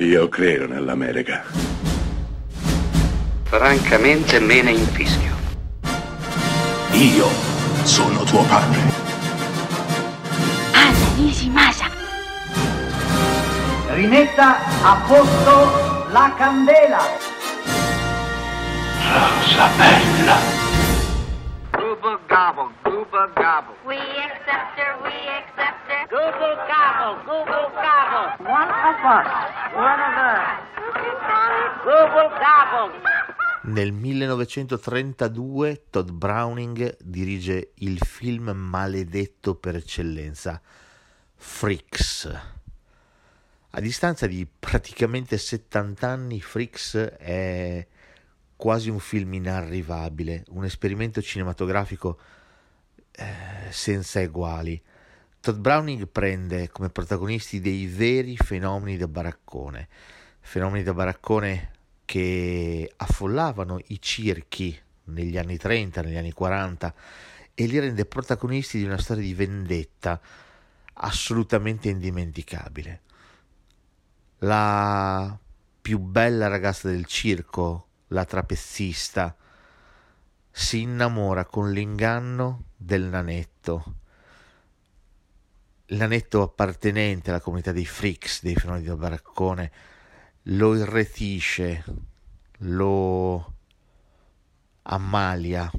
Io credo nell'America. Francamente me ne infischio. Io sono tuo padre. Anna Nishimasa. Rimetta a posto la candela. Rosa bella. Google gobble, Google gobble. We accept her, we accept. Google gobble, Google gobble. One of us, one of us. Google gobble. Nel 1932 Todd Browning dirige il film maledetto per eccellenza, Freaks. A distanza di praticamente 70 anni, Freaks è quasi un film inarrivabile, un esperimento cinematografico eh, senza eguali. Todd Browning prende come protagonisti dei veri fenomeni da baraccone, fenomeni da baraccone che affollavano i circhi negli anni 30, negli anni 40 e li rende protagonisti di una storia di vendetta assolutamente indimenticabile. La più bella ragazza del circo, la trapezzista, si innamora con l'inganno del nanetto. Il nanetto appartenente alla comunità dei freaks, dei fenomeni del baraccone, lo irretisce, lo ammalia,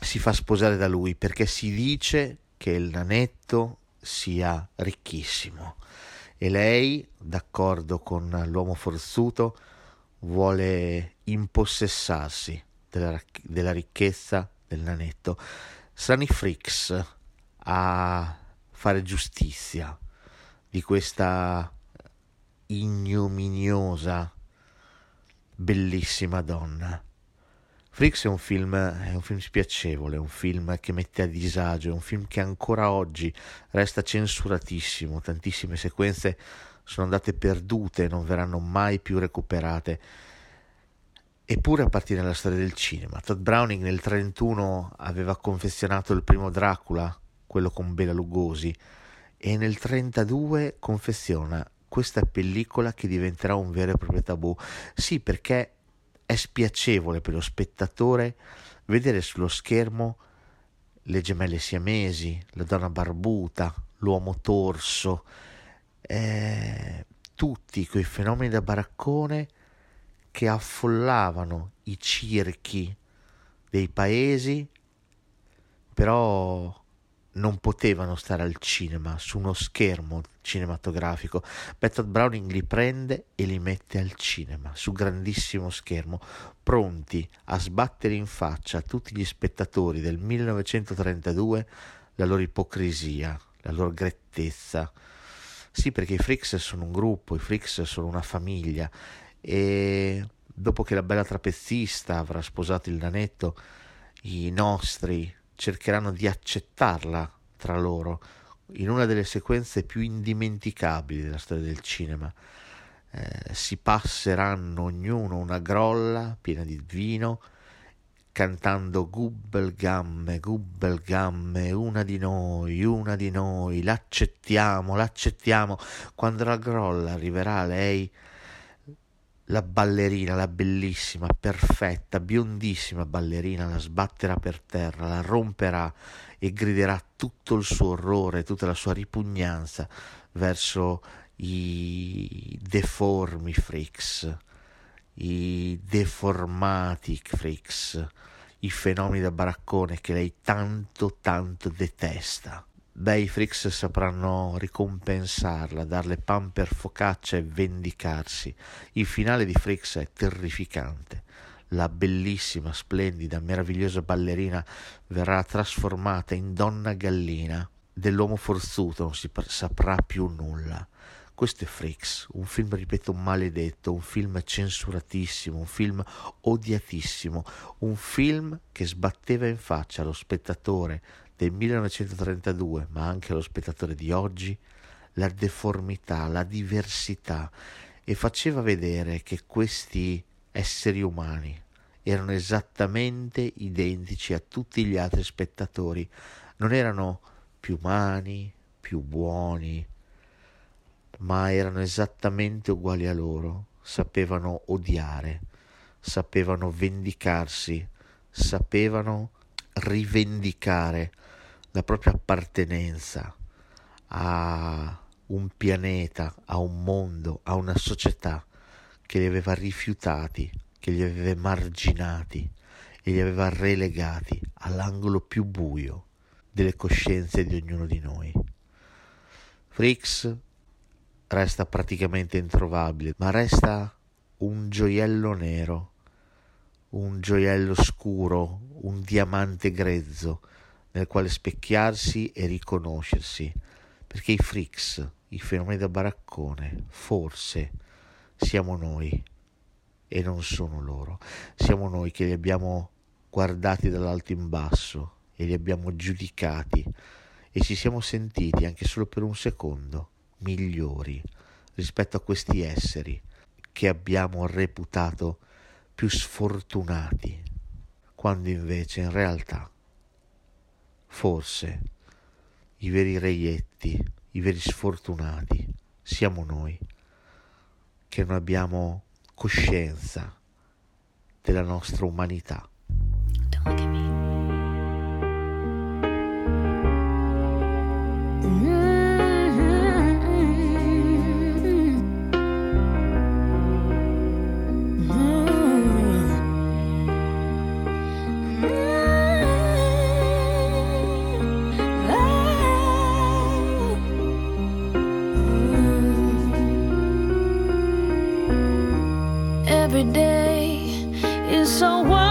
si fa sposare da lui perché si dice che il nanetto sia ricchissimo e lei, d'accordo con l'uomo forzuto, vuole impossessarsi della, della ricchezza del nanetto. Saranno i freaks a fare giustizia di questa ignominiosa, bellissima donna. Freaks è un film, è un film spiacevole, è un film che mette a disagio, è un film che ancora oggi resta censuratissimo, tantissime sequenze sono andate perdute, non verranno mai più recuperate. Eppure appartiene alla storia del cinema. Todd Browning nel 1931 aveva confezionato il primo Dracula, quello con Bela Lugosi, e nel 1932 confeziona questa pellicola che diventerà un vero e proprio tabù. Sì, perché è spiacevole per lo spettatore vedere sullo schermo le gemelle siamesi, la donna barbuta, l'uomo torso, eh, tutti quei fenomeni da baraccone che affollavano i circhi dei paesi, però non potevano stare al cinema, su uno schermo cinematografico. Bertolt Browning li prende e li mette al cinema, su grandissimo schermo, pronti a sbattere in faccia a tutti gli spettatori del 1932 la loro ipocrisia, la loro grettezza. Sì, perché i Freaks sono un gruppo, i Freaks sono una famiglia e dopo che la bella trapezzista avrà sposato il nanetto, i nostri cercheranno di accettarla tra loro in una delle sequenze più indimenticabili della storia del cinema. Eh, si passeranno ognuno una grolla piena di vino cantando gubbelgamme, gubbelgamme, una di noi, una di noi, l'accettiamo, l'accettiamo. Quando la grolla arriverà a lei, la ballerina, la bellissima, perfetta, biondissima ballerina la sbatterà per terra, la romperà e griderà tutto il suo orrore, tutta la sua ripugnanza verso i deformi freaks, i deformati freaks, i fenomeni da baraccone che lei tanto tanto detesta. Freaks sapranno ricompensarla, darle pan per focaccia e vendicarsi. Il finale di Freaks è terrificante. La bellissima, splendida, meravigliosa ballerina verrà trasformata in donna gallina. Dell'uomo forzuto non si saprà più nulla. Questo è Freaks, un film, ripeto, maledetto, un film censuratissimo, un film odiatissimo, un film che sbatteva in faccia allo spettatore del 1932, ma anche allo spettatore di oggi, la deformità, la diversità e faceva vedere che questi esseri umani erano esattamente identici a tutti gli altri spettatori, non erano più umani, più buoni, ma erano esattamente uguali a loro, sapevano odiare, sapevano vendicarsi, sapevano rivendicare la propria appartenenza a un pianeta, a un mondo, a una società che li aveva rifiutati, che li aveva emarginati e li aveva relegati all'angolo più buio delle coscienze di ognuno di noi. Frix resta praticamente introvabile, ma resta un gioiello nero, un gioiello scuro, un diamante grezzo nel quale specchiarsi e riconoscersi, perché i Frix, i fenomeni da baraccone, forse siamo noi e non sono loro, siamo noi che li abbiamo guardati dall'alto in basso e li abbiamo giudicati e ci siamo sentiti anche solo per un secondo migliori rispetto a questi esseri che abbiamo reputato più sfortunati, quando invece in realtà forse i veri reietti, i veri sfortunati siamo noi che non abbiamo coscienza della nostra umanità. Every day is so wonderful,